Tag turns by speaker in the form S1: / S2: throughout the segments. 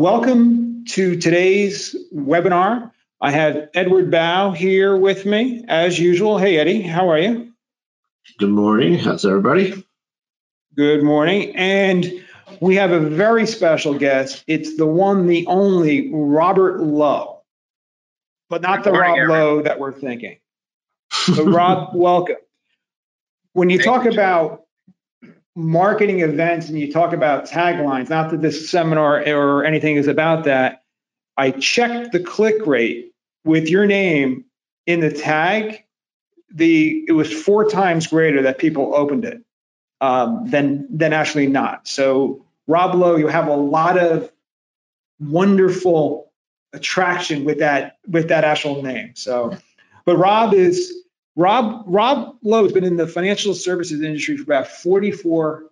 S1: Welcome to today's webinar. I have Edward Bao here with me as usual. Hey, Eddie, how are you?
S2: Good morning. How's everybody?
S1: Good morning. And we have a very special guest. It's the one, the only Robert Lowe, but not the Rob Lowe that we're thinking. So, Rob, welcome. When you talk about marketing events and you talk about taglines, not that this seminar or anything is about that, I checked the click rate with your name in the tag. The it was four times greater that people opened it um, than than actually not. So Rob Lowe, you have a lot of wonderful attraction with that with that actual name. So, but Rob is Rob Rob Lowe has been in the financial services industry for about 44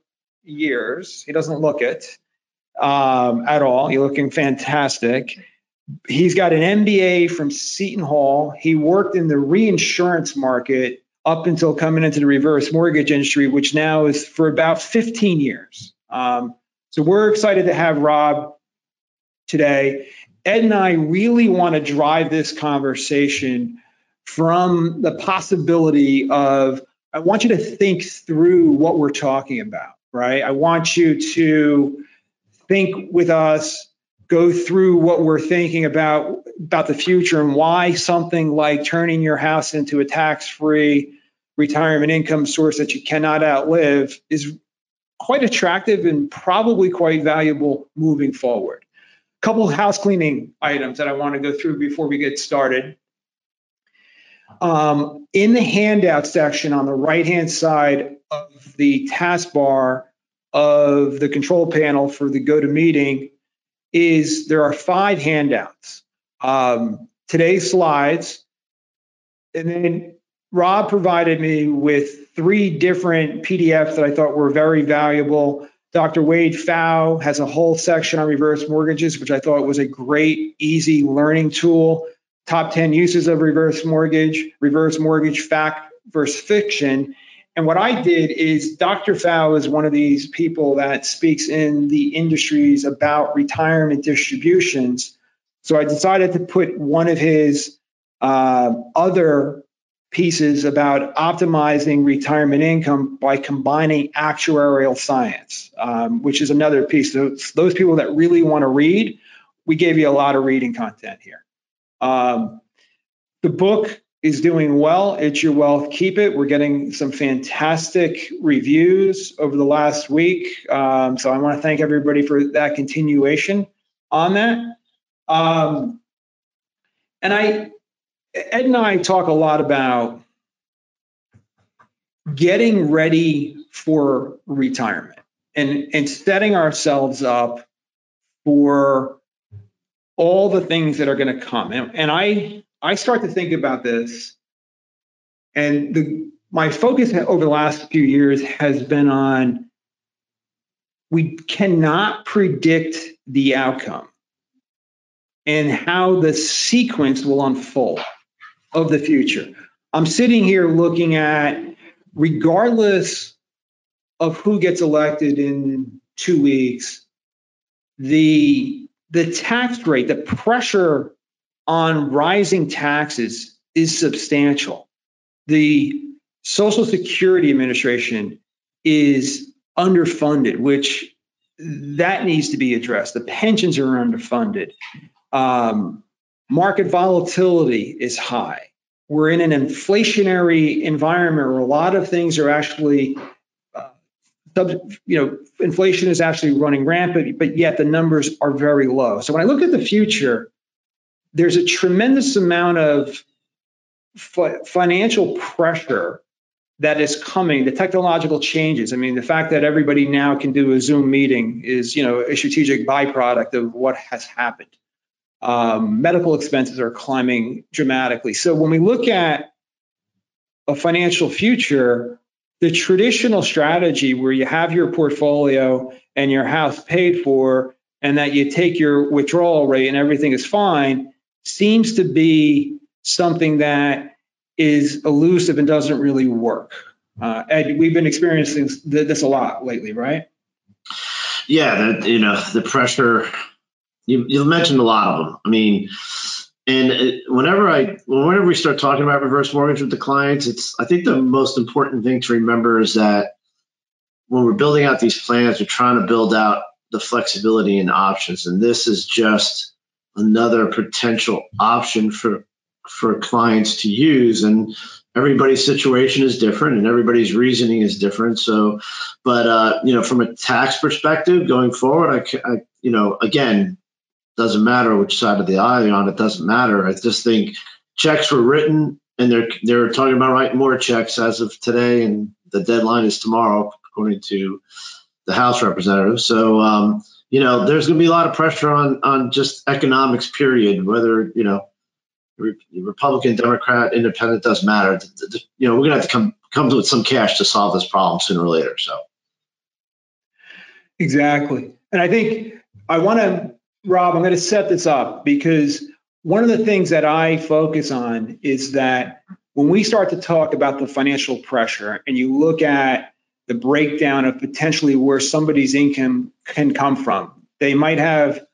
S1: years. He doesn't look it um, at all. You're looking fantastic. He's got an MBA from Seton Hall. He worked in the reinsurance market up until coming into the reverse mortgage industry, which now is for about 15 years. Um, so we're excited to have Rob today. Ed and I really want to drive this conversation from the possibility of I want you to think through what we're talking about, right? I want you to think with us, go through what we're thinking about about the future and why something like turning your house into a tax-free retirement income source that you cannot outlive is quite attractive and probably quite valuable moving forward. A couple of house cleaning items that I want to go through before we get started. Um, in the handout section on the right-hand side of the taskbar of the control panel for the GoToMeeting is there are five handouts. Um, today's slides, and then Rob provided me with three different PDFs that I thought were very valuable. Dr. Wade Pfau has a whole section on reverse mortgages, which I thought was a great, easy learning tool top 10 uses of reverse mortgage, reverse mortgage fact versus fiction. And what I did is Dr. Pfau is one of these people that speaks in the industries about retirement distributions. So I decided to put one of his uh, other pieces about optimizing retirement income by combining actuarial science, um, which is another piece. So those people that really want to read, we gave you a lot of reading content here. Um, the book is doing well. It's Your Wealth, Keep It. We're getting some fantastic reviews over the last week. Um, so I want to thank everybody for that continuation on that. Um, and I, Ed and I talk a lot about getting ready for retirement and, and setting ourselves up for all the things that are going to come. And, and I I start to think about this, and the my focus over the last few years has been on we cannot predict the outcome and how the sequence will unfold of the future. I'm sitting here looking at, regardless of who gets elected in two weeks, the the tax rate, the pressure on rising taxes is substantial. The Social Security Administration is underfunded, which that needs to be addressed. The pensions are underfunded. Um, market volatility is high. We're in an inflationary environment where a lot of things are actually you know, inflation is actually running rampant, but yet the numbers are very low. So when I look at the future, there's a tremendous amount of financial pressure that is coming. The technological changes. I mean, the fact that everybody now can do a Zoom meeting is, you know, a strategic byproduct of what has happened. Um, medical expenses are climbing dramatically. So when we look at a financial future, the traditional strategy where you have your portfolio and your house paid for and that you take your withdrawal rate and everything is fine seems to be something that is elusive and doesn't really work. Uh, Ed, we've been experiencing this a lot lately, right?
S2: Yeah, you know, the pressure you, you mentioned a lot of them. I mean, and whenever I, whenever we start talking about reverse mortgage with the clients, it's, I think the most important thing to remember is that when we're building out these plans, we're trying to build out the flexibility and options. And this is just another potential option for, for clients to use. And everybody's situation is different and everybody's reasoning is different. So, but, uh, you know, from a tax perspective going forward, I, I you know, again, doesn't matter which side of the aisle you're on. It doesn't matter. I just think checks were written, and they're they're talking about writing more checks as of today, and the deadline is tomorrow, according to the House representative. So, um, you know, there's going to be a lot of pressure on on just economics. Period. Whether you know, Republican, Democrat, Independent doesn't matter. You know, we're going to have to come come with some cash to solve this problem sooner or later. So.
S1: Exactly, and I think I want to Rob, I'm going to set this up because one of the things that I focus on is that when we start to talk about the financial pressure and you look at the breakdown of potentially where somebody's income can come from, they might have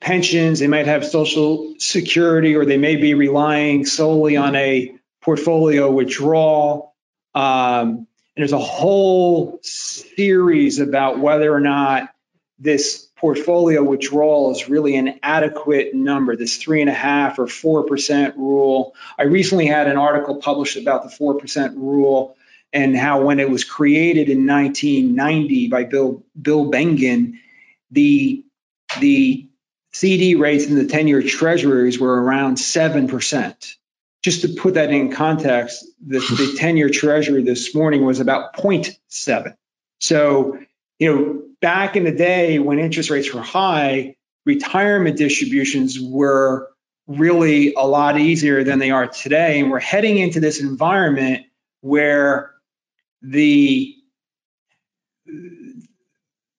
S1: pensions, they might have social security, or they may be relying solely on a portfolio withdrawal. Um, and there's a whole series about whether or not this portfolio withdrawal is really an adequate number, this three and a half or 4% rule. I recently had an article published about the 4% rule and how when it was created in 1990 by Bill, Bill Bengen, the, the CD rates in the 10 year treasuries were around 7%. Just to put that in context, the, the 10 year treasury this morning was about 0.7. So, you know, back in the day when interest rates were high, retirement distributions were really a lot easier than they are today. And we're heading into this environment where the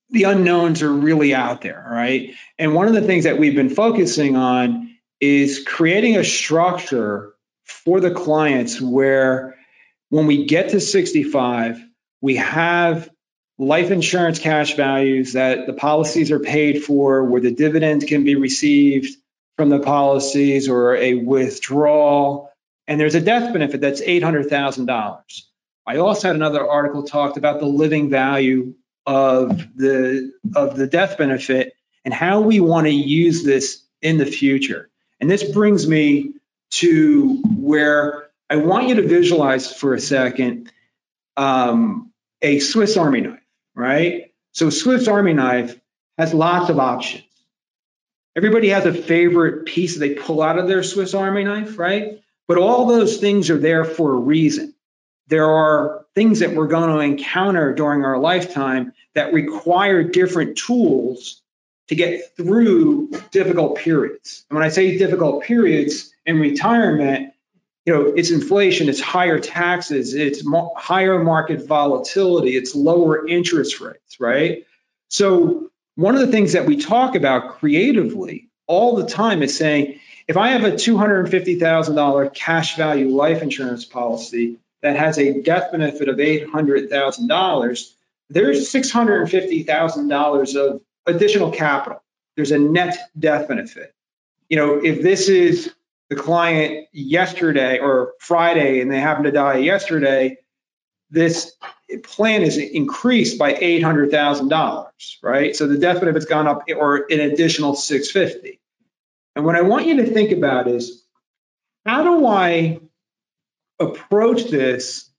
S1: the unknowns are really out there, right? And one of the things that we've been focusing on is creating a structure for the clients where when we get to 65, we have life insurance cash values that the policies are paid for, where the dividend can be received from the policies or a withdrawal. And there's a death benefit that's $800,000. I also had another article talked about the living value of the of the death benefit and how we want to use this in the future. And this brings me to where I want you to visualize for a second um, a Swiss Army knife right? So Swiss Army knife has lots of options. Everybody has a favorite piece that they pull out of their Swiss Army knife, right? But all those things are there for a reason. There are things that we're going to encounter during our lifetime that require different tools to get through difficult periods. And when I say difficult periods in retirement, you know, it's inflation, it's higher taxes, it's mo- higher market volatility, it's lower interest rates, right? So one of the things that we talk about creatively all the time is saying, if I have a $250,000 cash value life insurance policy that has a death benefit of $800,000, there's $650,000 of additional capital. There's a net death benefit. You know, if this is the client yesterday or Friday and they happen to die yesterday, this plan is increased by $800,000, right? So the death benefit's gone up or an additional 650. And what I want you to think about is how do I approach this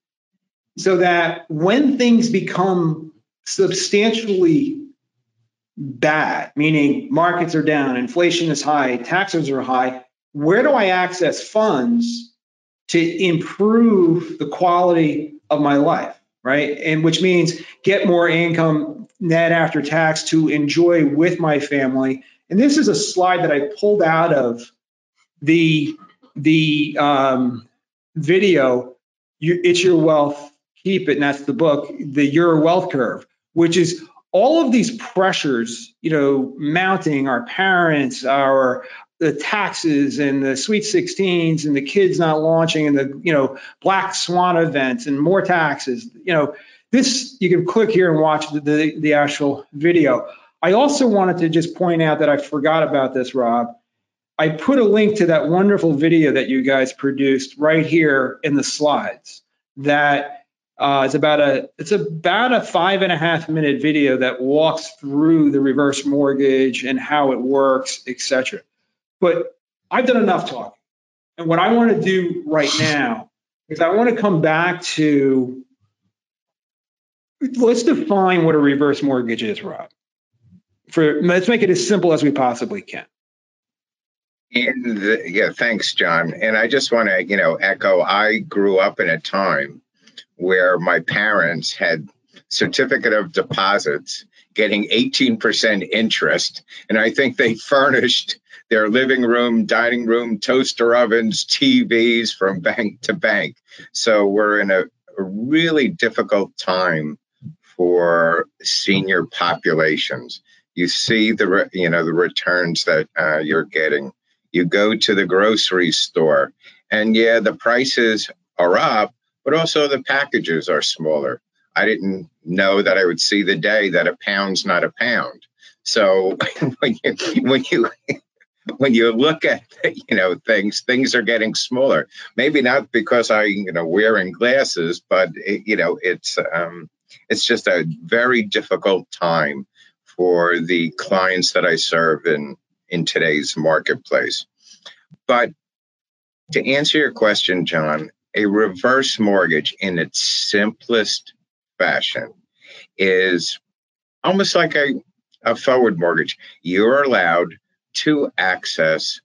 S1: so that when things become substantially bad, meaning markets are down, inflation is high, taxes are high, where do I access funds to improve the quality of my life, right? And which means get more income net after tax to enjoy with my family. And this is a slide that I pulled out of the the um, video. It's your wealth, keep it, and that's the book, the Your Wealth Curve, which is all of these pressures, you know, mounting our parents, our the taxes and the sweet 16s and the kids not launching and the you know black swan events and more taxes you know this you can click here and watch the, the, the actual video I also wanted to just point out that I forgot about this, Rob. I put a link to that wonderful video that you guys produced right here in the slides. That uh, it's about a it's about a five and a half minute video that walks through the reverse mortgage and how it works, etc. But I've done enough talking, and what I want to do right now is I want to come back to let's define what a reverse mortgage is, Rob. For let's make it as simple as we possibly can.
S3: The, yeah, thanks, John. And I just want to, you know, echo. I grew up in a time where my parents had certificate of deposits getting 18% interest, and I think they furnished their living room, dining room, toaster ovens, TVs from bank to bank. So we're in a, a really difficult time for senior populations. You see the you know the returns that uh, you're getting. You go to the grocery store, and yeah, the prices are up, but also the packages are smaller. I didn't know that I would see the day that a pound's not a pound. So when you when you when you look at you know things, things are getting smaller. Maybe not because I you know wearing glasses, but it, you know it's um, it's just a very difficult time for the clients that I serve in in today's marketplace. But to answer your question, John, a reverse mortgage in its simplest fashion is almost like a, a forward mortgage. You're allowed to access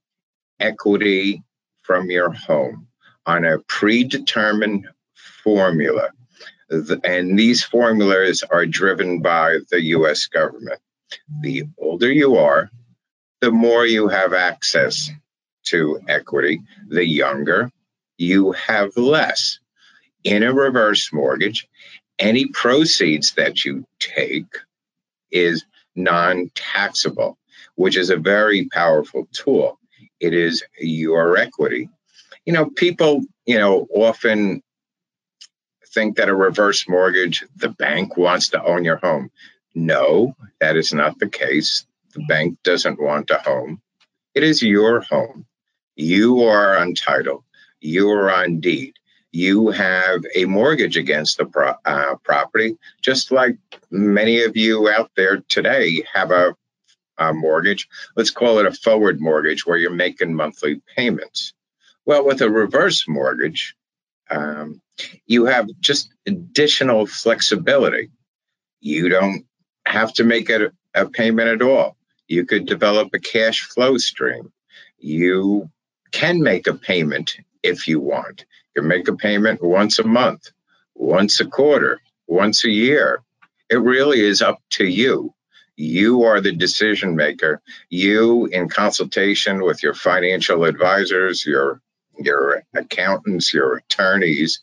S3: equity from your home on a predetermined formula and these formulas are driven by the US government. The older you are, the more you have access to equity. The younger, you have less. In a reverse mortgage, any proceeds that you take is non taxable, which is a very powerful tool. It is your equity. You know, people, you know, often think that a reverse mortgage, the bank wants to own your home. No, that is not the case. The bank doesn't want a home. It is your home. You are entitled. You are on deed. You have a mortgage against the pro- uh, property, just like many of you out there today have a, a mortgage. Let's call it a forward mortgage where you're making monthly payments. Well, with a reverse mortgage, um, you have just additional flexibility. You don't have to make a, a payment at all. You could develop a cash flow stream. You can make a payment if you want. You make a payment once a month, once a quarter, once a year. It really is up to you. You are the decision maker. You, in consultation with your financial advisors, your your accountants, your attorneys,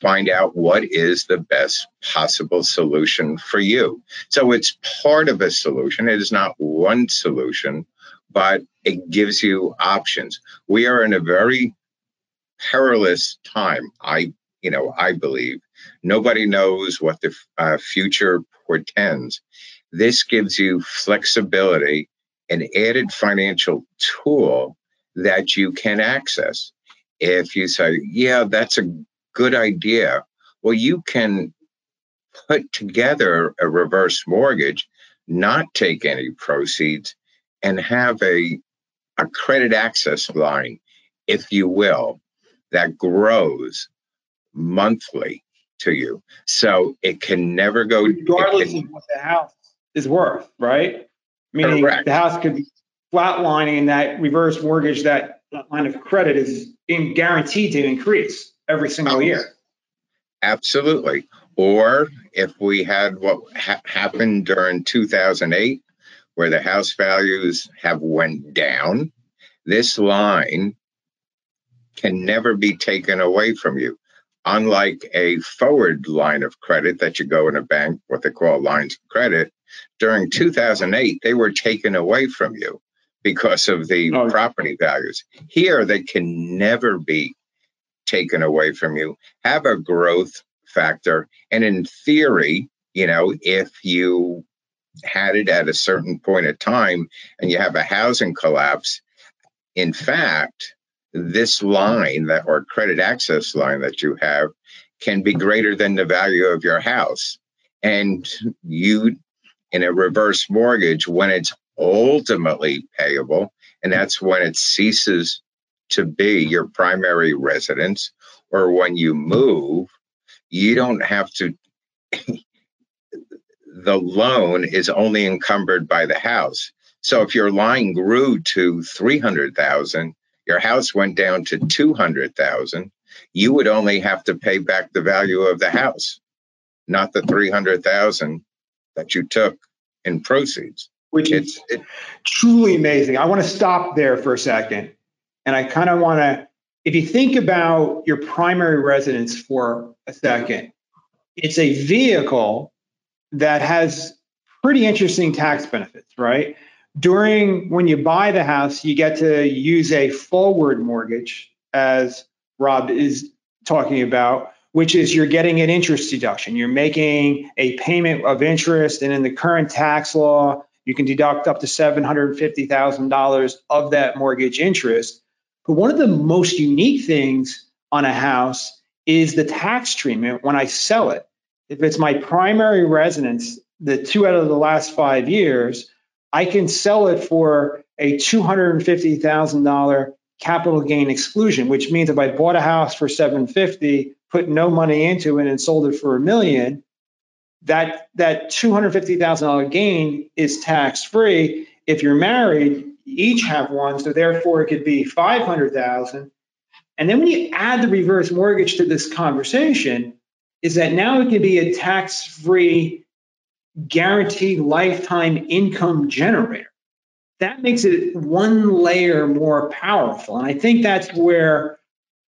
S3: find out what is the best possible solution for you. So it's part of a solution. It is not one solution, but it gives you options. We are in a very perilous time. I, you know, I believe nobody knows what the uh, future portends. This gives you flexibility, an added financial tool that you can access if you say, yeah, that's a good idea, well, you can put together a reverse mortgage, not take any proceeds, and have a, a credit access line, if you will, that grows monthly to you. So it can never go
S1: regardless
S3: can,
S1: of what the house is worth, right? Meaning correct. the house could be flatlining that reverse mortgage, that line of credit is being guaranteed to increase every single year.
S3: Absolutely. Or if we had what ha- happened during 2008, where the house values have went down, this line can never be taken away from you. Unlike a forward line of credit that you go in a bank, what they call lines of credit, during 2008, they were taken away from you because of the oh. property values. Here, they can never be taken away from you. Have a growth factor. And in theory, you know, if you had it at a certain point of time and you have a housing collapse, in fact, this line that or credit access line that you have can be greater than the value of your house. And you, in a reverse mortgage, when it's ultimately payable, and mm-hmm. that's when it ceases to be your primary residence, or when you move, you don't have to. the loan is only encumbered by the house. So if your line grew to 300,000, your house went down to 200,000, you would only have to pay back the value of the house, not the 300,000 that you took in proceeds.
S1: Which is it, truly amazing. I want to stop there for a second. And I kind of want to, if you think about your primary residence for a second, it's a vehicle that has pretty interesting tax benefits, right? During when you buy the house, you get to use a forward mortgage, as Rob is talking about, which is you're getting an interest deduction. You're making a payment of interest, and in the current tax law, you can deduct up to $750,000 of that mortgage interest. But one of the most unique things on a house is the tax treatment when I sell it. If it's my primary residence, the two out of the last five years, I can sell it for a $250,000 capital gain exclusion, which means if I bought a house for 750, put no money into it and sold it for a million, that that $250,000 gain is tax free. If you're married, each have one, so therefore it could be 500,000. And then when you add the reverse mortgage to this conversation, is that now it can be a tax free guaranteed lifetime income generator. That makes it one layer more powerful. And I think that's where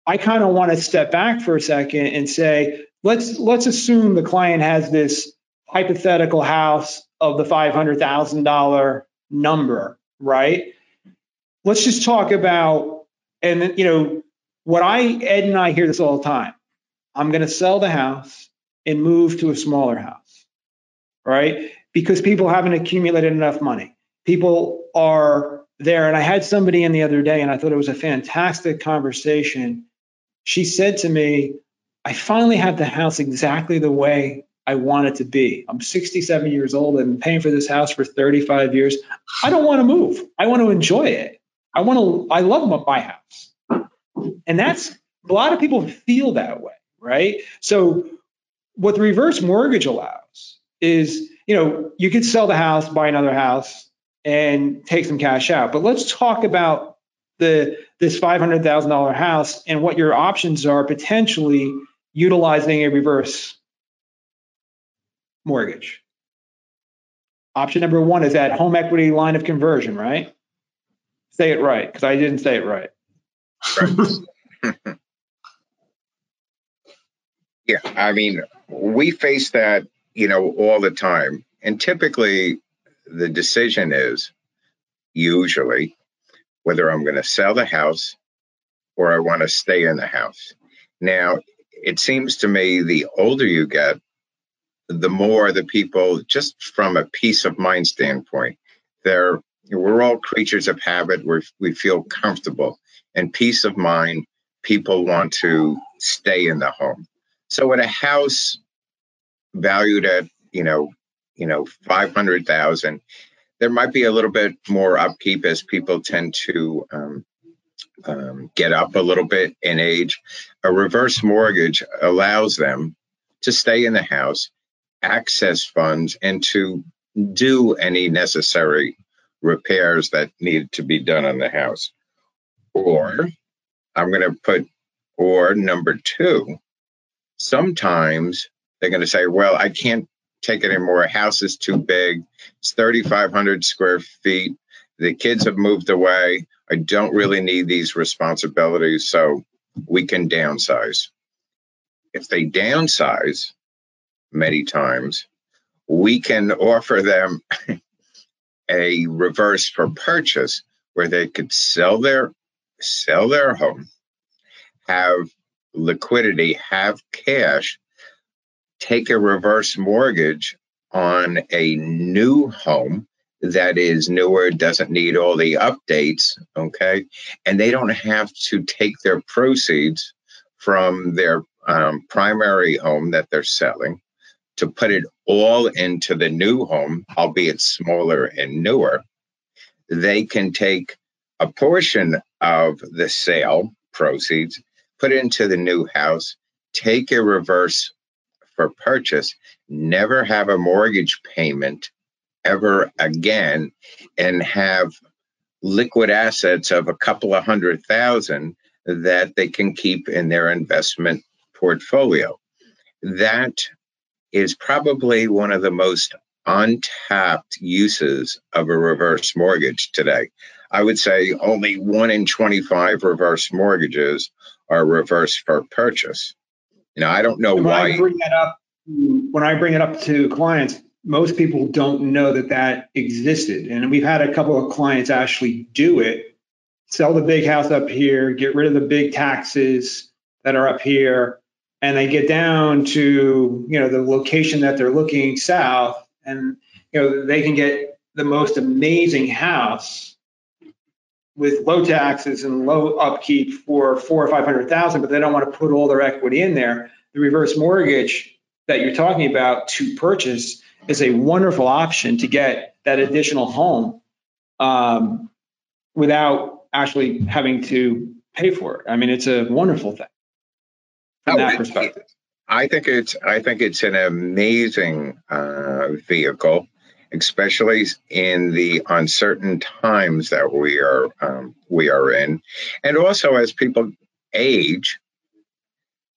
S1: I kind of want to step back for a second and say, let's let's assume the client has this hypothetical house of the $500,000 number, right? Let's just talk about, and you know, what I, Ed and I hear this all the time. I'm going to sell the house and move to a smaller house, right? Because people haven't accumulated enough money. People are there. And I had somebody in the other day, and I thought it was a fantastic conversation. She said to me, I finally have the house exactly the way I want it to be. I'm 67 years old. I've been paying for this house for 35 years. I don't want to move. I want to enjoy it. I want to, I love my house. And that's a lot of people feel that way, right? So, what the reverse mortgage allows is, you know, you could sell the house, buy another house, and take some cash out. But let's talk about the this $500,000 house and what your options are potentially utilizing a reverse mortgage. Option number one is that home equity line of conversion, right? Say it right, because I didn't say it right.
S3: yeah, I mean, we face that, you know, all the time. And typically the decision is usually whether I'm going to sell the house or I want to stay in the house. Now, it seems to me the older you get, the more the people, just from a peace of mind standpoint, they're we're all creatures of habit. We we feel comfortable and peace of mind. People want to stay in the home. So, in a house valued at you know you know five hundred thousand, there might be a little bit more upkeep as people tend to um, um, get up a little bit in age. A reverse mortgage allows them to stay in the house, access funds, and to do any necessary repairs that need to be done on the house. Or I'm going to put, or number two, sometimes they're going to say, well, I can't take it anymore. House is too big. It's 3,500 square feet. The kids have moved away. I don't really need these responsibilities, so we can downsize. If they downsize many times, we can offer them a reverse for purchase where they could sell their sell their home, have liquidity, have cash, take a reverse mortgage on a new home that is newer, doesn't need all the updates, okay? And they don't have to take their proceeds from their um, primary home that they're selling to put it all into the new home, albeit smaller and newer. They can take a portion of the sale proceeds, put it into the new house, take a reverse for purchase, never have a mortgage payment ever again, and have liquid assets of a couple of hundred thousand that they can keep in their investment portfolio. That is probably one of the most untapped uses of a reverse mortgage today. I would say only one in 25 reverse mortgages are reverse for purchase. You know, I don't know
S1: when
S3: why.
S1: I bring that up, when I bring it up to clients, most people don't know that that existed. And we've had a couple of clients actually do it, sell the big house up here, get rid of the big taxes that are up here, and they get down to, you know, the location that they're looking south and, you know, they can get the most amazing house with low taxes and low upkeep for four or 500,000, but they don't want to put all their equity in there. The reverse mortgage that you're talking about to purchase is a wonderful option to get that additional home um, without actually having to pay for it. I mean, it's a wonderful thing from
S3: Oh,
S1: that perspective.
S3: I think it's I think it's an amazing uh, vehicle, especially in the uncertain times that we are um, we are in, and also as people age,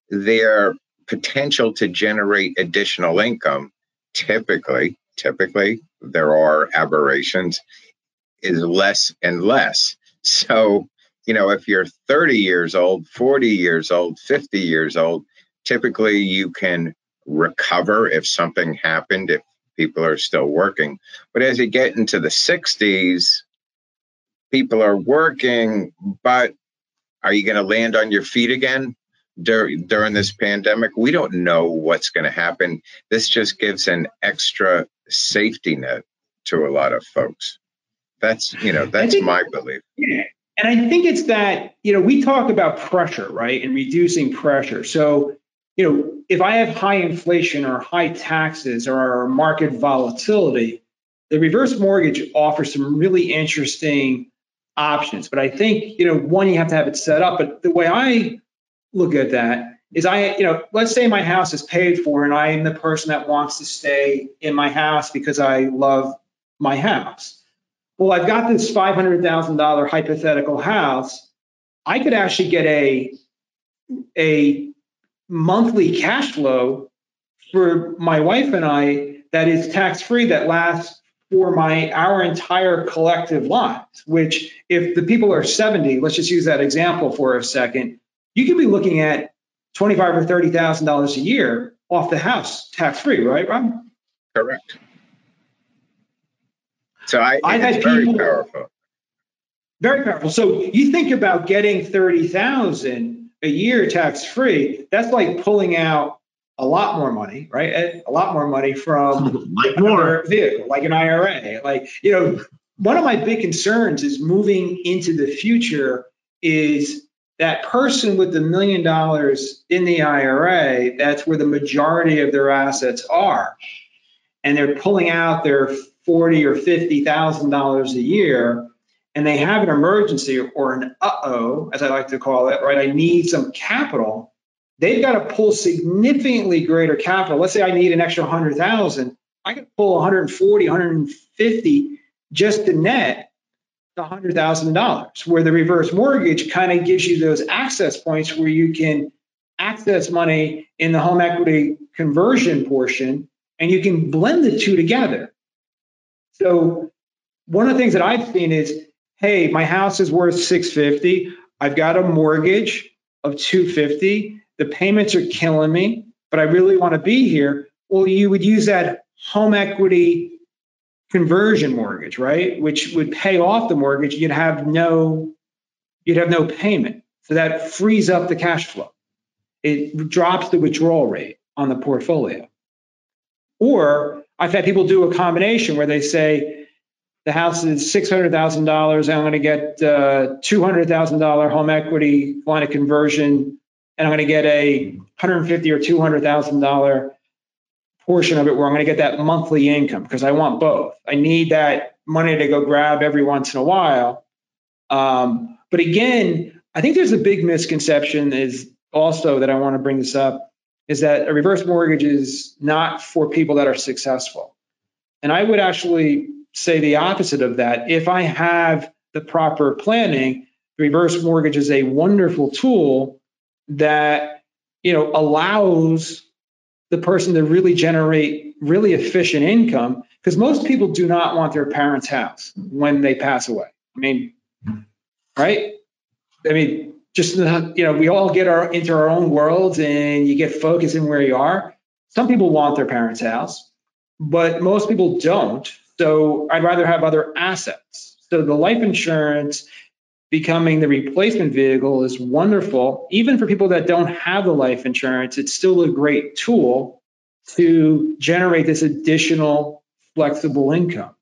S3: their potential to generate additional income typically typically there are aberrations is less and less. So you know if you're 30 years old, 40 years old, 50 years old typically you can recover if something happened if people are still working but as you get into the 60s people are working but are you going to land on your feet again dur- during this pandemic we don't know what's going to happen this just gives an extra safety net to a lot of folks that's you know that's
S1: think-
S3: my belief
S1: Yeah. And I think it's that, you know, we talk about pressure, right? And reducing pressure. So, you know, if I have high inflation or high taxes or market volatility, the reverse mortgage offers some really interesting options. But I think, you know, one, you have to have it set up. But the way I look at that is I, you know, let's say my house is paid for and I am the person that wants to stay in my house because I love my house well, I've got this $500,000 hypothetical house. I could actually get a, a monthly cash flow for my wife and I that is tax free that lasts for my our entire collective lives which if the people are 70 let's just use that example for a second you could be looking at 25 or 30 thousand dollars a year off the house tax free right Rob?
S3: correct so i
S1: I've had
S3: very
S1: people-
S3: powerful
S1: Very powerful. So you think about getting thirty thousand a year tax free. That's like pulling out a lot more money, right? A lot more money from
S2: like more.
S1: another vehicle, like an IRA. Like you know, one of my big concerns is moving into the future is that person with the million dollars in the IRA. That's where the majority of their assets are, and they're pulling out their forty or fifty thousand dollars a year and they have an emergency or an uh-oh, as I like to call it, right? I need some capital. They've got to pull significantly greater capital. Let's say I need an extra 100,000. I could pull 140, 150 just to net the $100,000, where the reverse mortgage kind of gives you those access points where you can access money in the home equity conversion portion and you can blend the two together. So one of the things that I've seen is hey, my house is worth 650. I've got a mortgage of 250. The payments are killing me, but I really want to be here. Well, you would use that home equity conversion mortgage, right? Which would pay off the mortgage. You'd have no you'd have no payment. So that frees up the cash flow. It drops the withdrawal rate on the portfolio. Or I've had people do a combination where they say the house is six hundred thousand dollars, I'm going to get uh, two hundred thousand dollar home equity line of conversion, and I'm going to get a hundred and fifty or two hundred thousand dollar portion of it where I'm going to get that monthly income because I want both. I need that money to go grab every once in a while. Um, but again, I think there's a big misconception is also that I want to bring this up is that a reverse mortgage is not for people that are successful. And I would actually say the opposite of that. If I have the proper planning, reverse mortgage is a wonderful tool that you know allows the person to really generate really efficient income because most people do not want their parents' house when they pass away. I mean, right? I mean, just you know, we all get our into our own worlds, and you get focused in where you are. Some people want their parents' house, but most people don't. So I'd rather have other assets. So the life insurance becoming the replacement vehicle is wonderful. Even for people that don't have the life insurance, it's still a great tool to generate this additional flexible income.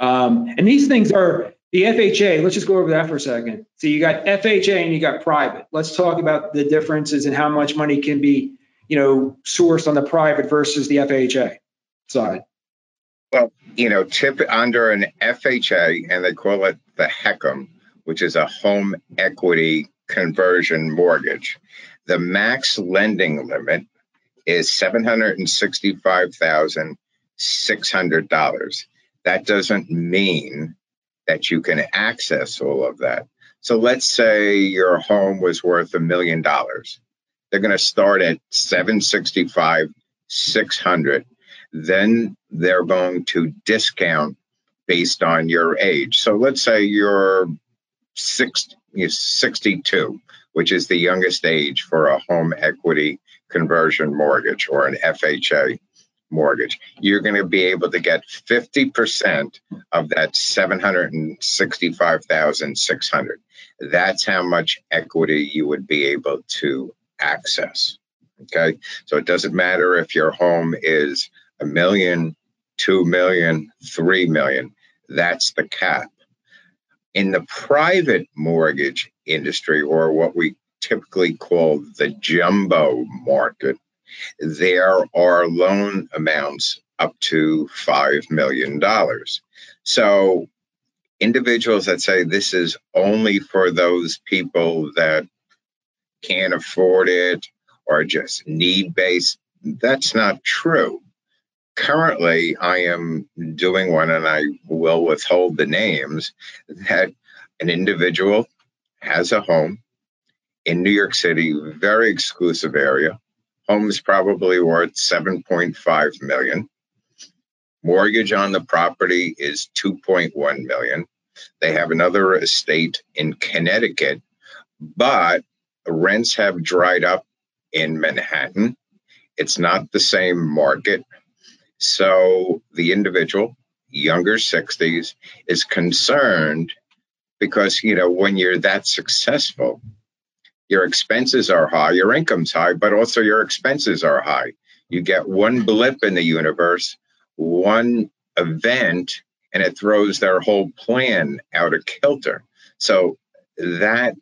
S1: Um, and these things are the FHA. Let's just go over that for a second. So you got FHA and you got private. Let's talk about the differences and how much money can be, you know, sourced on the private versus the FHA side.
S3: Well, you know, tip under an FHA, and they call it the HECM, which is a home equity conversion mortgage. The max lending limit is $765,600. That doesn't mean that you can access all of that. So let's say your home was worth a million dollars. They're going to start at 765 600 then they're going to discount based on your age. So let's say you're 62, which is the youngest age for a home equity conversion mortgage or an FHA mortgage. You're going to be able to get 50% of that 765,600. That's how much equity you would be able to access. Okay. So it doesn't matter if your home is a million, two million, three million. That's the cap. In the private mortgage industry, or what we typically call the jumbo market, there are loan amounts up to $5 million. So, individuals that say this is only for those people that can't afford it or just need based, that's not true currently I am doing one and I will withhold the names that an individual has a home in New York City, very exclusive area. Home is probably worth 7.5 million. Mortgage on the property is 2.1 million. They have another estate in Connecticut, but rents have dried up in Manhattan. It's not the same market. So the individual, younger 60s, is concerned because, you know, when you're that successful, your expenses are high, your income's high, but also your expenses are high. You get one blip in the universe, one event, and it throws their whole plan out of kilter. So that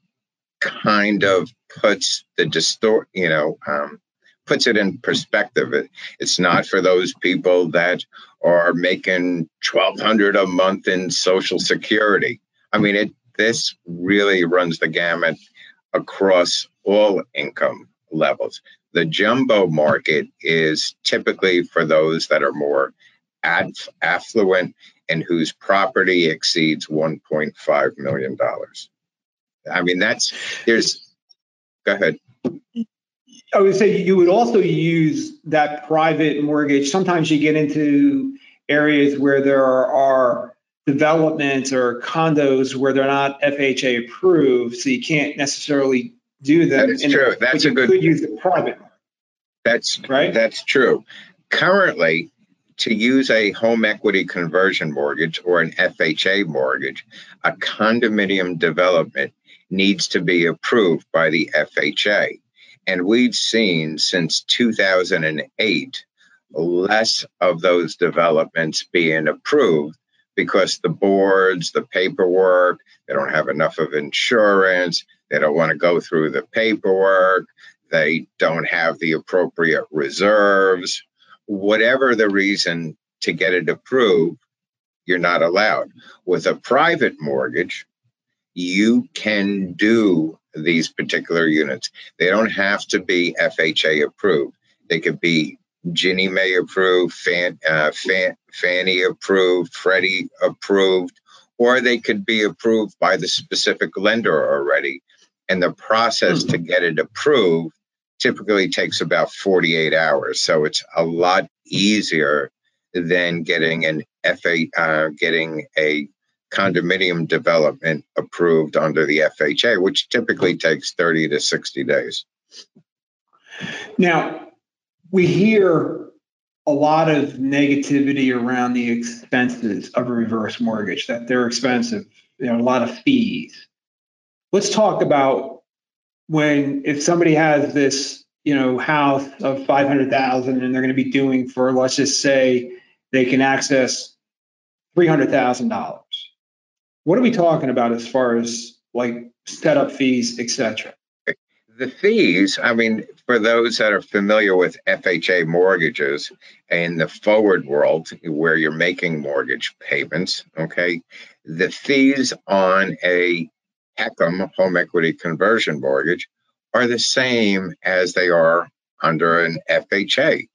S3: kind of puts the distort, you know, um, puts it in perspective. It, it's not for those people that are making 1200 a month in social security. I mean, it this really runs the gamut across all income levels. The jumbo market is typically for those that are more affluent and whose property exceeds 1.5 million dollars. I mean, that's there's. Go ahead.
S1: I would say you would also use that private mortgage. Sometimes you get into areas where there are developments or condos where they're not FHA approved, so you can't necessarily do them.
S3: That is true. That's a good.
S1: Could use the private.
S3: That's right. That's true. Currently, to use a home equity conversion mortgage or an FHA mortgage, a condominium development needs to be approved by the FHA. And we've seen since 2008 less of those developments being approved because the boards, the paperwork, they don't have enough of insurance, they don't want to go through the paperwork, they don't have the appropriate reserves, whatever the reason to get it approved, you're not allowed. With a private mortgage, you can do these particular units. They don't have to be FHA approved. They could be Ginnie Mae approved, Fan, uh, Fan, Fannie approved, Freddie approved, or they could be approved by the specific lender already. And the process mm-hmm. to get it approved typically takes about 48 hours. So it's a lot easier than getting an FA, uh, getting a condominium development approved under the FHA, which typically takes 30 to 60 days.
S1: Now, we hear a lot of negativity around the expenses of a reverse mortgage, that they're expensive, you know, a lot of fees. Let's talk about when if somebody has this, you know, house of 500,000 and they're going to be doing for let's just say they can access $300,000 what are we talking about as far as like setup fees, etc.?
S3: The fees, I mean, for those that are familiar with FHA mortgages in the forward world where you're making mortgage payments, okay, the fees on a HECM home equity conversion mortgage are the same as they are under an FHA,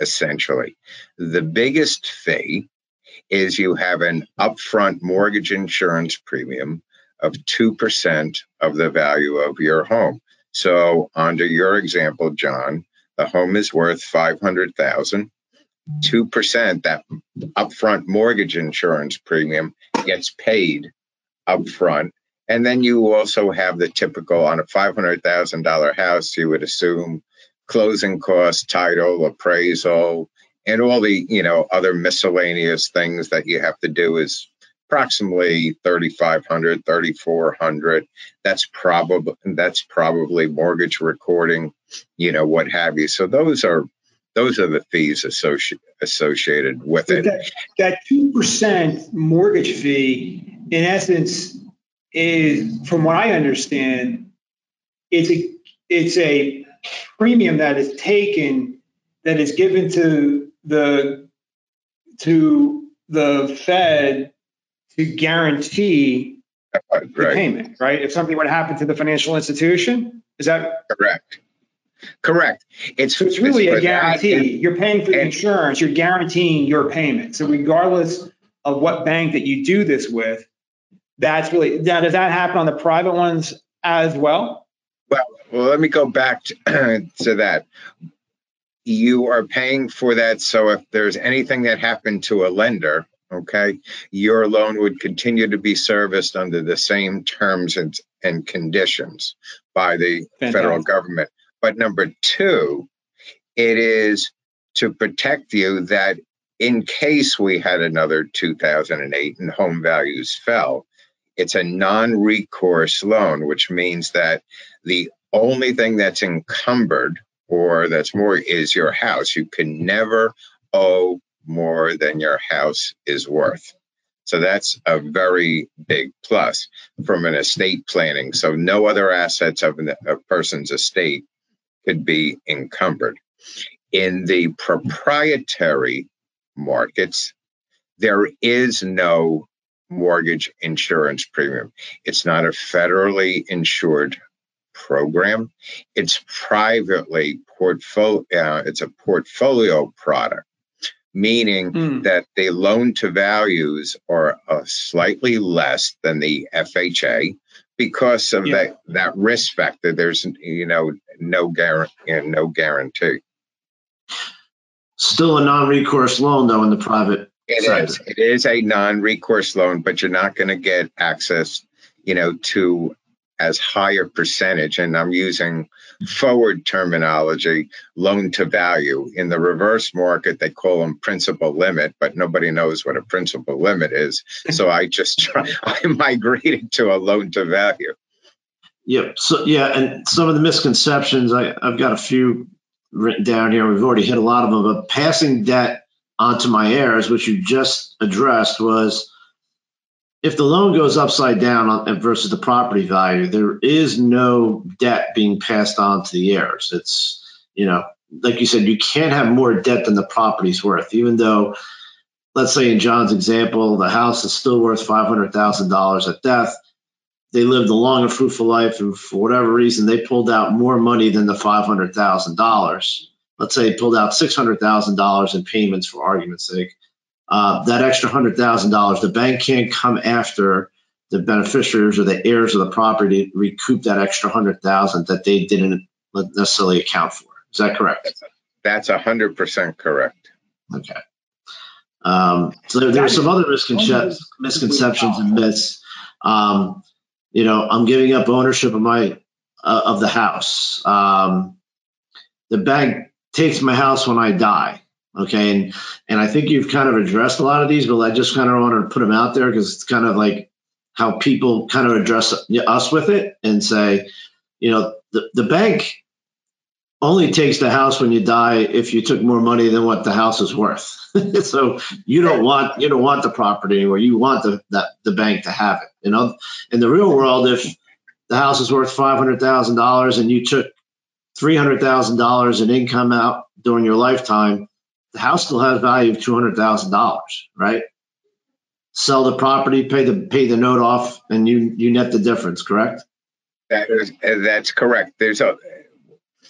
S3: essentially. The biggest fee is you have an upfront mortgage insurance premium of 2% of the value of your home. So under your example, John, the home is worth 500,000. 2% that upfront mortgage insurance premium gets paid upfront. And then you also have the typical on a $500,000 house, you would assume closing costs, title, appraisal, and all the you know other miscellaneous things that you have to do is approximately 3500 3400 that's probably that's probably mortgage recording you know what have you. So those are those are the fees associated associated with it.
S1: That, that 2% mortgage fee in essence is from what i understand it's a it's a premium that is taken that is given to the to the Fed to guarantee the payment, right? If something would happen to the financial institution, is that
S3: correct? Correct.
S1: It's so it's really it's a guarantee. That. You're paying for the insurance. You're guaranteeing your payment. So regardless of what bank that you do this with, that's really now. Does that happen on the private ones as well?
S3: Well, well, let me go back to, to that you are paying for that. So if there's anything that happened to a lender, okay, your loan would continue to be serviced under the same terms and, and conditions by the Fantastic. federal government. But number two, it is to protect you that in case we had another 2008 and home values fell, it's a non recourse loan, which means that the only thing that's encumbered or that's more is your house. You can never owe more than your house is worth. So that's a very big plus from an estate planning. So no other assets of a person's estate could be encumbered. In the proprietary markets, there is no mortgage insurance premium. It's not a federally insured program. It's privately portfolio. Uh, it's a portfolio product, meaning mm. that the loan to values are uh, slightly less than the FHA because of yeah. that that risk factor. There's you know no guarantee, no guarantee.
S2: Still a non-recourse loan though in the private.
S3: It side. is. It is a non-recourse loan, but you're not going to get access, you know, to as higher percentage, and I'm using forward terminology, loan to value. In the reverse market, they call them principal limit, but nobody knows what a principal limit is. So I just try, I migrated to a loan to value.
S2: Yep. So yeah, and some of the misconceptions, I, I've got a few written down here. We've already hit a lot of them, but passing debt onto my heirs, which you just addressed, was if the loan goes upside down on, versus the property value, there is no debt being passed on to the heirs. It's, you know, like you said, you can't have more debt than the property's worth, even though, let's say in John's example, the house is still worth $500,000 at death. They lived a long and fruitful life, and for whatever reason, they pulled out more money than the $500,000. Let's say they pulled out $600,000 in payments for argument's sake uh, that extra hundred thousand dollars, the bank can't come after the beneficiaries or the heirs of the property to recoup that extra hundred thousand that they didn't necessarily account for. Is that correct?
S3: That's a hundred percent correct.
S2: Okay. Um, so there, there are some other misconceptions, misconceptions and myths. Um, you know, I'm giving up ownership of my uh, of the house. Um, the bank takes my house when I die. Okay, and and I think you've kind of addressed a lot of these, but I just kind of wanted to put them out there because it's kind of like how people kind of address us with it and say, you know, the, the bank only takes the house when you die if you took more money than what the house is worth. so you don't want you don't want the property anymore. You want the that the bank to have it. You know, in the real world, if the house is worth five hundred thousand dollars and you took three hundred thousand dollars in income out during your lifetime, the house still has value of two hundred thousand dollars, right? Sell the property, pay the pay the note off, and you you net the difference. Correct?
S3: That is eh, that's correct. There's a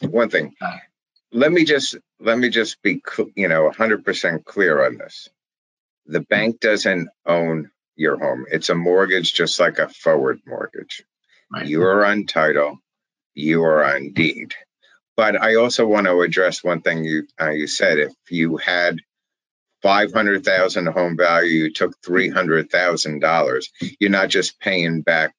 S3: one thing. Let me just let me just be you know 100% clear on this. The bank doesn't own your home. It's a mortgage, just like a forward mortgage. Right. You are on title. You are on deed. But I also want to address one thing you uh, you said. If you had five hundred thousand home value, you took three hundred thousand dollars. You're not just paying back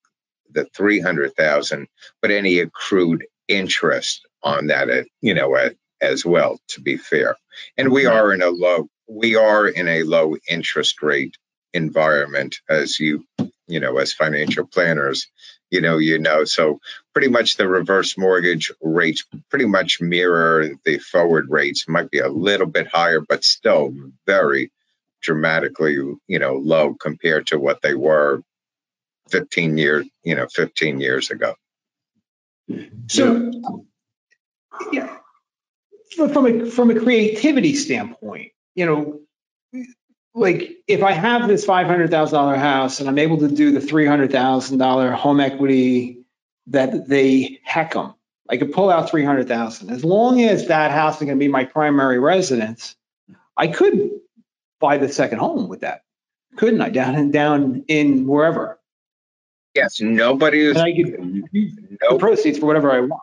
S3: the three hundred thousand, but any accrued interest on that, uh, you know, as well. To be fair, and we are in a low we are in a low interest rate environment, as you you know, as financial planners you know, you know. So pretty much the reverse mortgage rates pretty much mirror the forward rates. Might be a little bit higher, but still very dramatically, you know, low compared to what they were 15 years, you know, 15 years ago.
S1: So, yeah, from a from a creativity standpoint, you know, like if I have this five hundred thousand dollar house and I'm able to do the three hundred thousand dollar home equity that they HECM, I could pull out three hundred thousand. As long as that house is going to be my primary residence, I could buy the second home with that, couldn't I? Down and down in wherever.
S3: Yes, nobody is.
S1: And I could use the proceeds for whatever I want.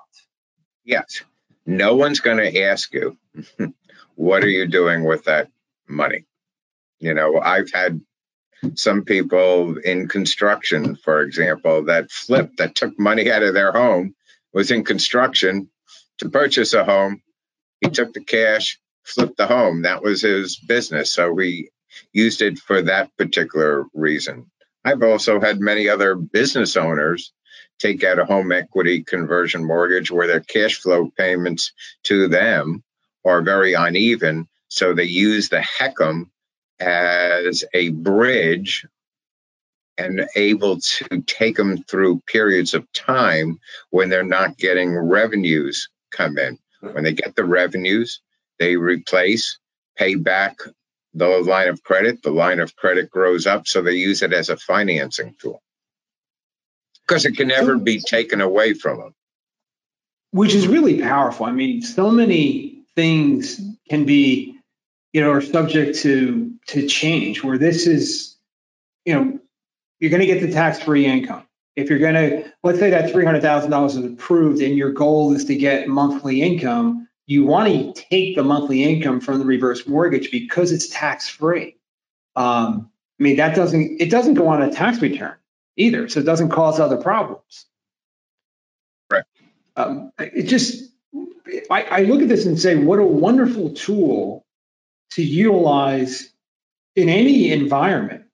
S3: Yes, no one's going to ask you, what are you doing with that money? You know, I've had some people in construction, for example, that flipped, that took money out of their home, was in construction to purchase a home. He took the cash, flipped the home. That was his business. So we used it for that particular reason. I've also had many other business owners take out a home equity conversion mortgage where their cash flow payments to them are very uneven. So they use the HECM as a bridge and able to take them through periods of time when they're not getting revenues come in. When they get the revenues, they replace, pay back the line of credit. The line of credit grows up, so they use it as a financing tool because it can never be taken away from them.
S1: Which is really powerful. I mean, so many things can be you know, are subject to to change. Where this is, you know, you're going to get the tax-free income. If you're going to, let's say that three hundred thousand dollars is approved, and your goal is to get monthly income, you want to take the monthly income from the reverse mortgage because it's tax-free. Um, I mean, that doesn't it doesn't go on a tax return either, so it doesn't cause other problems.
S3: Right.
S1: Um, it just I, I look at this and say, what a wonderful tool to utilize in any environment.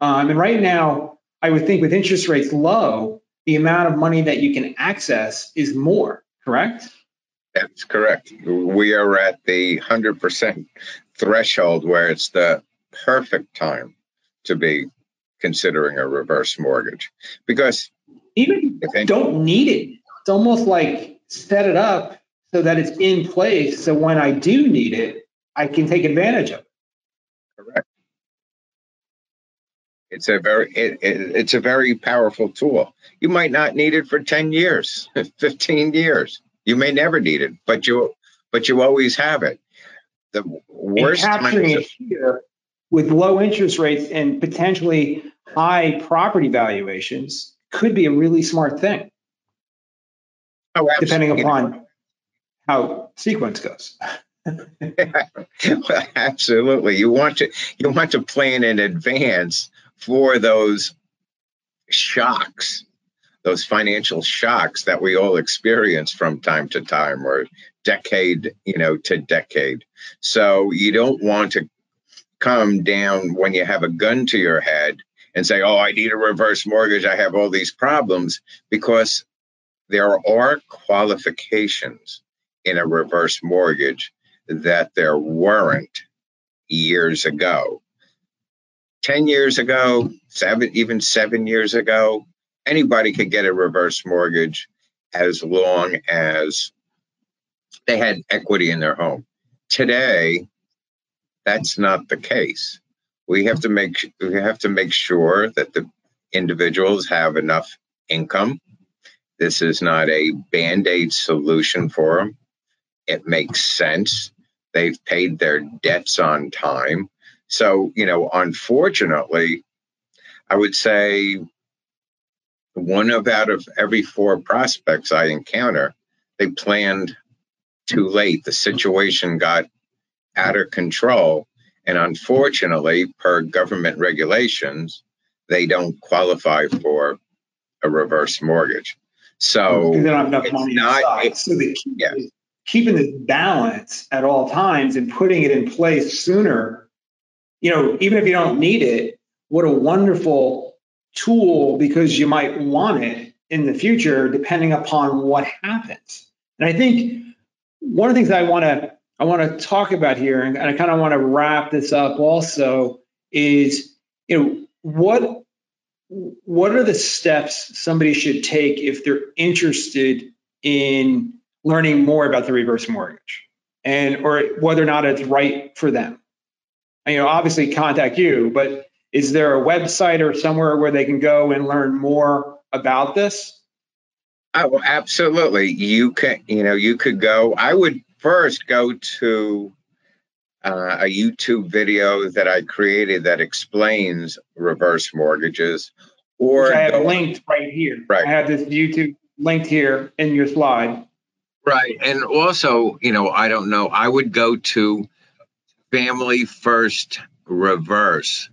S1: Um, and right now, I would think with interest rates low, the amount of money that you can access is more, correct?
S3: That's correct. We are at the 100% threshold where it's the perfect time to be considering a reverse mortgage because
S1: even if you don't need it, it's almost like set it up so that it's in place. So when I do need it, I can take advantage of it.
S3: Correct. It's a very it, it, it's a very powerful tool. You might not need it for 10 years, 15 years. You may never need it, but you but you always have it. The worst
S1: and capturing it here with low interest rates and potentially high property valuations could be a really smart thing. Oh, depending upon how sequence goes.
S3: absolutely. You want to you want to plan in advance for those shocks, those financial shocks that we all experience from time to time or decade, you know, to decade. So you don't want to come down when you have a gun to your head and say, "Oh, I need a reverse mortgage. I have all these problems," because there are qualifications in a reverse mortgage that there weren't years ago. 10 years ago, seven, even seven years ago, anybody could get a reverse mortgage as long as they had equity in their home. Today, that's not the case. We have to make we have to make sure that the individuals have enough income. This is not a band-aid solution for them. It makes sense. They've paid their debts on time. So, you know, unfortunately, I would say one of out of every four prospects I encounter, they planned too late. The situation got out of control. And unfortunately, per government regulations, they don't qualify for a reverse mortgage. So
S1: they don't have enough money not, it, so yeah. keeping the balance at all times and putting it in place sooner you know, even if you don't need it, what a wonderful tool because you might want it in the future depending upon what happens. And I think one of the things I want to I want to talk about here, and I kind of want to wrap this up also, is you know what what are the steps somebody should take if they're interested in learning more about the reverse mortgage and or whether or not it's right for them you know, obviously contact you, but is there a website or somewhere where they can go and learn more about this?
S3: Oh, absolutely. You can, you know, you could go. I would first go to uh, a YouTube video that I created that explains reverse mortgages. Or
S1: Which I have go, linked right here. Right. I have this YouTube linked here in your slide.
S3: Right. And also, you know, I don't know, I would go to family first reverse.com.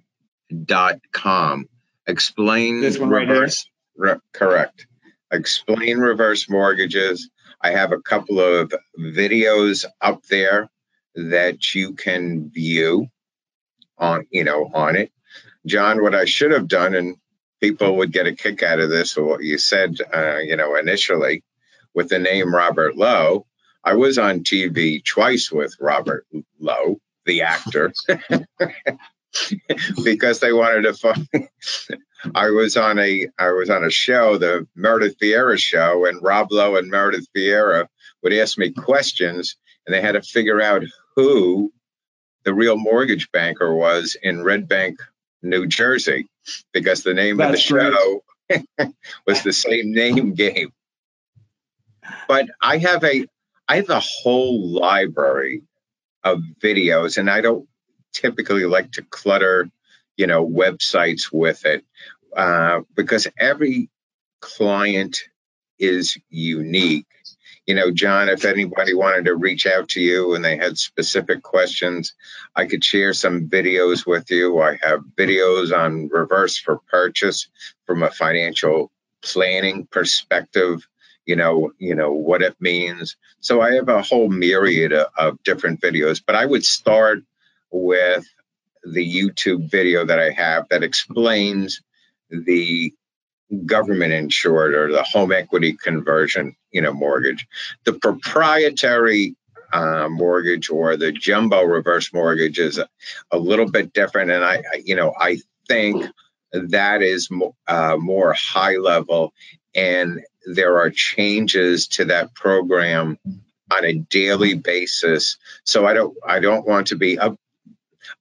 S3: Explain
S1: this one reverse.
S3: Right re, correct. Explain reverse mortgages. I have a couple of videos up there that you can view on, you know, on it. John, what I should have done, and people would get a kick out of this, or what you said, uh, you know, initially with the name Robert Lowe. I was on TV twice with Robert Lowe the actor because they wanted to find I was on a I was on a show, the Meredith Vieira show, and Rob Lowe and Meredith Vieira would ask me questions, and they had to figure out who the real mortgage banker was in Red Bank, New Jersey, because the name That's of the show was the same name game. But I have a I have a whole library of videos, and I don't typically like to clutter, you know, websites with it uh, because every client is unique. You know, John, if anybody wanted to reach out to you and they had specific questions, I could share some videos with you. I have videos on reverse for purchase from a financial planning perspective you know, you know what it means. So I have a whole myriad of, of different videos, but I would start with the YouTube video that I have that explains the government insured or the home equity conversion, you know, mortgage. The proprietary uh, mortgage or the jumbo reverse mortgage is a, a, little bit different, and I, you know, I think that is mo- uh, more high level, and there are changes to that program on a daily basis. So I don't, I don't want to be up,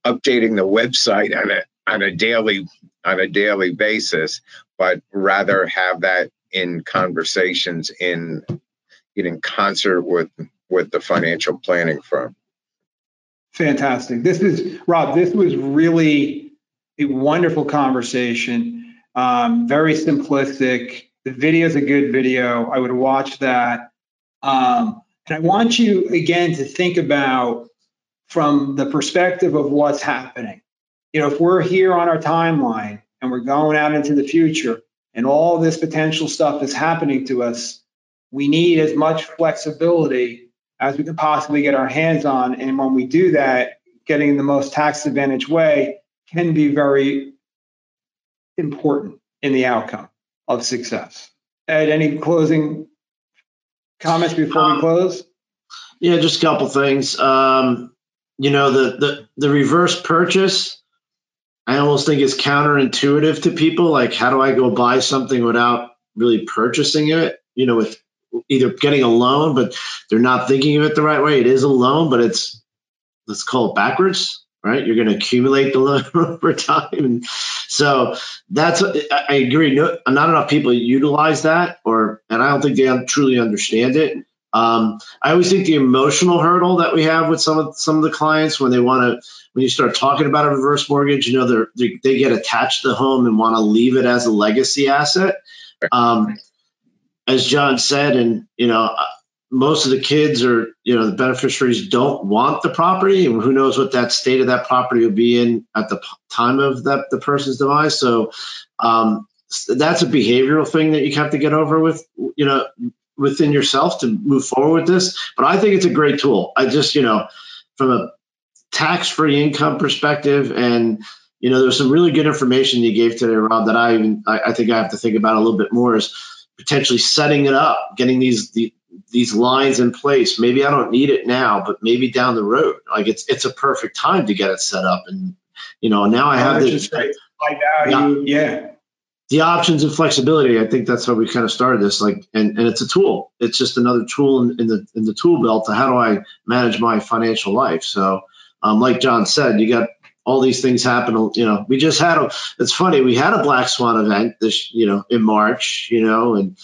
S3: updating the website on a on a daily on a daily basis, but rather have that in conversations in in concert with with the financial planning firm.
S1: Fantastic. This is Rob. This was really a wonderful conversation. Um, very simplistic. The video is a good video. I would watch that. Um, and I want you again to think about from the perspective of what's happening. You know, if we're here on our timeline and we're going out into the future and all this potential stuff is happening to us, we need as much flexibility as we can possibly get our hands on. And when we do that, getting the most tax advantage way can be very important in the outcome of success. Ed, any closing comments before um, we close?
S2: Yeah, just a couple things. Um, you know, the, the the reverse purchase, I almost think is counterintuitive to people. Like, how do I go buy something without really purchasing it? You know, with either getting a loan, but they're not thinking of it the right way. It is a loan, but it's let's call it backwards right? You're going to accumulate the loan over time. And so that's, I agree. No, not enough people utilize that or, and I don't think they truly understand it. Um, I always think the emotional hurdle that we have with some of some of the clients when they want to, when you start talking about a reverse mortgage, you know, they're, they, they get attached to the home and want to leave it as a legacy asset. Um, as John said, and you know, most of the kids or you know the beneficiaries don't want the property and who knows what that state of that property will be in at the time of that the person's demise. So um, that's a behavioral thing that you have to get over with you know within yourself to move forward with this. But i think it's a great tool. I just you know from a tax-free income perspective and you know there's some really good information you gave today rob that i even I, I think i have to think about a little bit more is potentially setting it up getting these the, these lines in place. Maybe I don't need it now, but maybe down the road, like it's it's a perfect time to get it set up. And you know, now I have
S1: the high value, yeah.
S2: The options and flexibility. I think that's how we kind of started this. Like, and, and it's a tool. It's just another tool in, in the in the tool belt to how do I manage my financial life. So, um, like John said, you got all these things happen. You know, we just had a. It's funny. We had a black swan event this, you know, in March. You know, and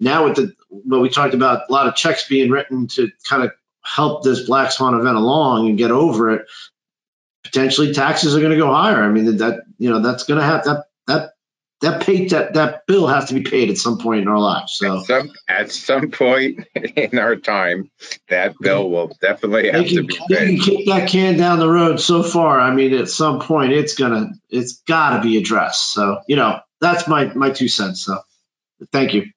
S2: now with the what we talked about, a lot of checks being written to kind of help this black swan event along and get over it. Potentially, taxes are going to go higher. I mean, that you know that's going to have that that that pay that that bill has to be paid at some point in our lives. So
S3: at some, at some point in our time, that bill will definitely have to be paid.
S2: You kick that can down the road so far. I mean, at some point, it's gonna it's got to be addressed. So you know, that's my my two cents. So thank you.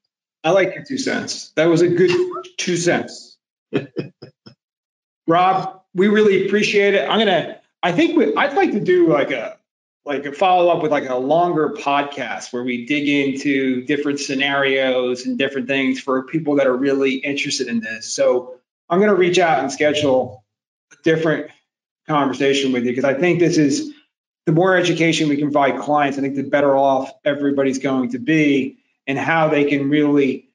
S1: I like your two cents. That was a good two cents. Rob, we really appreciate it. I'm gonna. I think we, I'd like to do like a like a follow up with like a longer podcast where we dig into different scenarios and different things for people that are really interested in this. So I'm gonna reach out and schedule a different conversation with you because I think this is the more education we can provide clients, I think the better off everybody's going to be and how they can really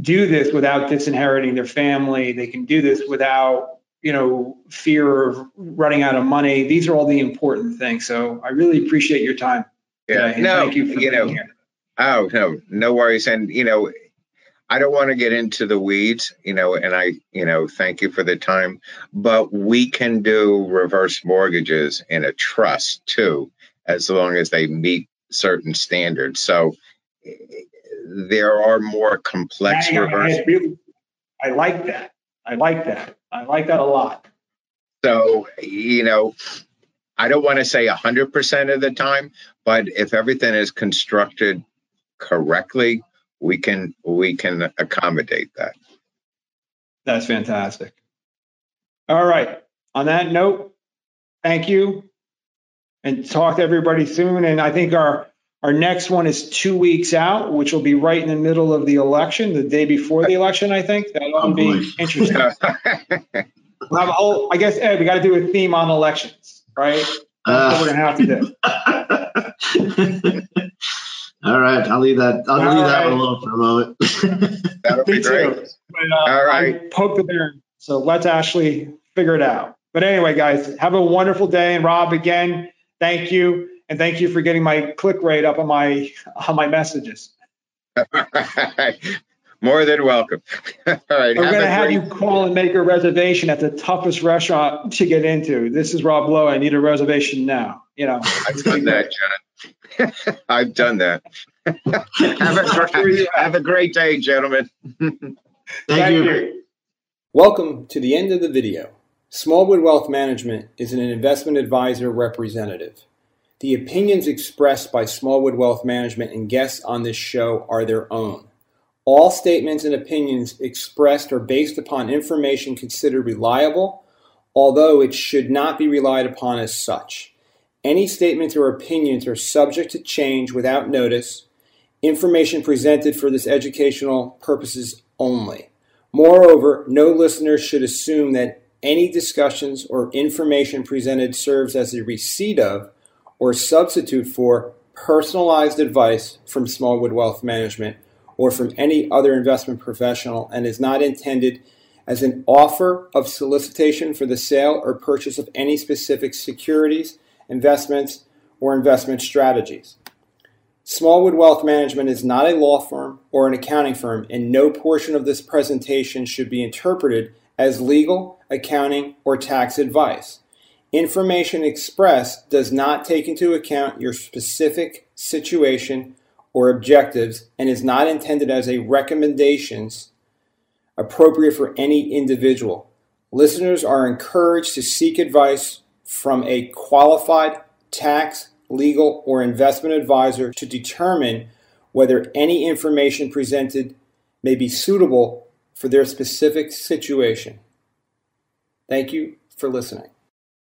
S1: do this without disinheriting their family. They can do this without, you know, fear of running out of money. These are all the important things. So I really appreciate your time.
S3: Yeah, no, thank you for you know, here. Oh no, no worries. And you know, I don't want to get into the weeds, you know, and I, you know, thank you for the time, but we can do reverse mortgages in a trust too, as long as they meet certain standards. So there are more complex I, reverse.
S1: I, really, I like that. I like that. I like that a lot.
S3: So, you know, I don't want to say 100% of the time, but if everything is constructed correctly, we can we can accommodate that.
S1: That's fantastic. All right. On that note, thank you and talk to everybody soon. And I think our Our next one is two weeks out, which will be right in the middle of the election, the day before the election, I think. That'll
S2: Oh,
S1: be
S2: boy.
S1: interesting. We'll have a whole, I guess, Ed, we got to do a theme on elections, right? That's what we're
S2: Uh,
S1: gonna have to do.
S2: all right, I'll leave that. I'll
S1: All
S2: leave that one alone for a moment.
S3: That'll be great.
S1: But, uh,
S3: All right.
S1: poke the bear, so let's actually figure it out. But anyway, guys, have a wonderful day. And Rob, again, thank you, and thank you for getting my click rate up on my on my messages.
S3: More than welcome. All right.
S1: We're gonna
S3: a
S1: have you call and make a reservation at the toughest restaurant to get into. This is Rob Lowe. I need a reservation now. You know.
S3: I've done that, John. I've done that. have, a, great- have a great day, gentlemen.
S2: Thank, you.
S4: Welcome to the end of the video. Smallwood Wealth Management is an investment advisor representative. The opinions expressed by Smallwood Wealth Management and guests on this show are their own. All statements and opinions expressed are based upon information considered reliable, although it should not be relied upon as such. Any statements or opinions are subject to change without notice. Information presented for this educational purposes only. Moreover, no listener should assume that any discussions or information presented serves as a receipt of or substitute for personalized advice from Smallwood Wealth Management or from any other investment professional and is not intended as an offer of solicitation for the sale or purchase of any specific securities, investments, or investment strategies. Smallwood Wealth Management is not a law firm or an accounting firm, and no portion of this presentation should be interpreted as legal, accounting, or tax advice. Information expressed does not take into account your specific situation or objectives and is not intended as a recommendations appropriate for any individual. Listeners are encouraged to seek advice from a qualified tax, legal, or investment advisor to determine whether any information presented may be suitable for their specific situation. Thank you for listening.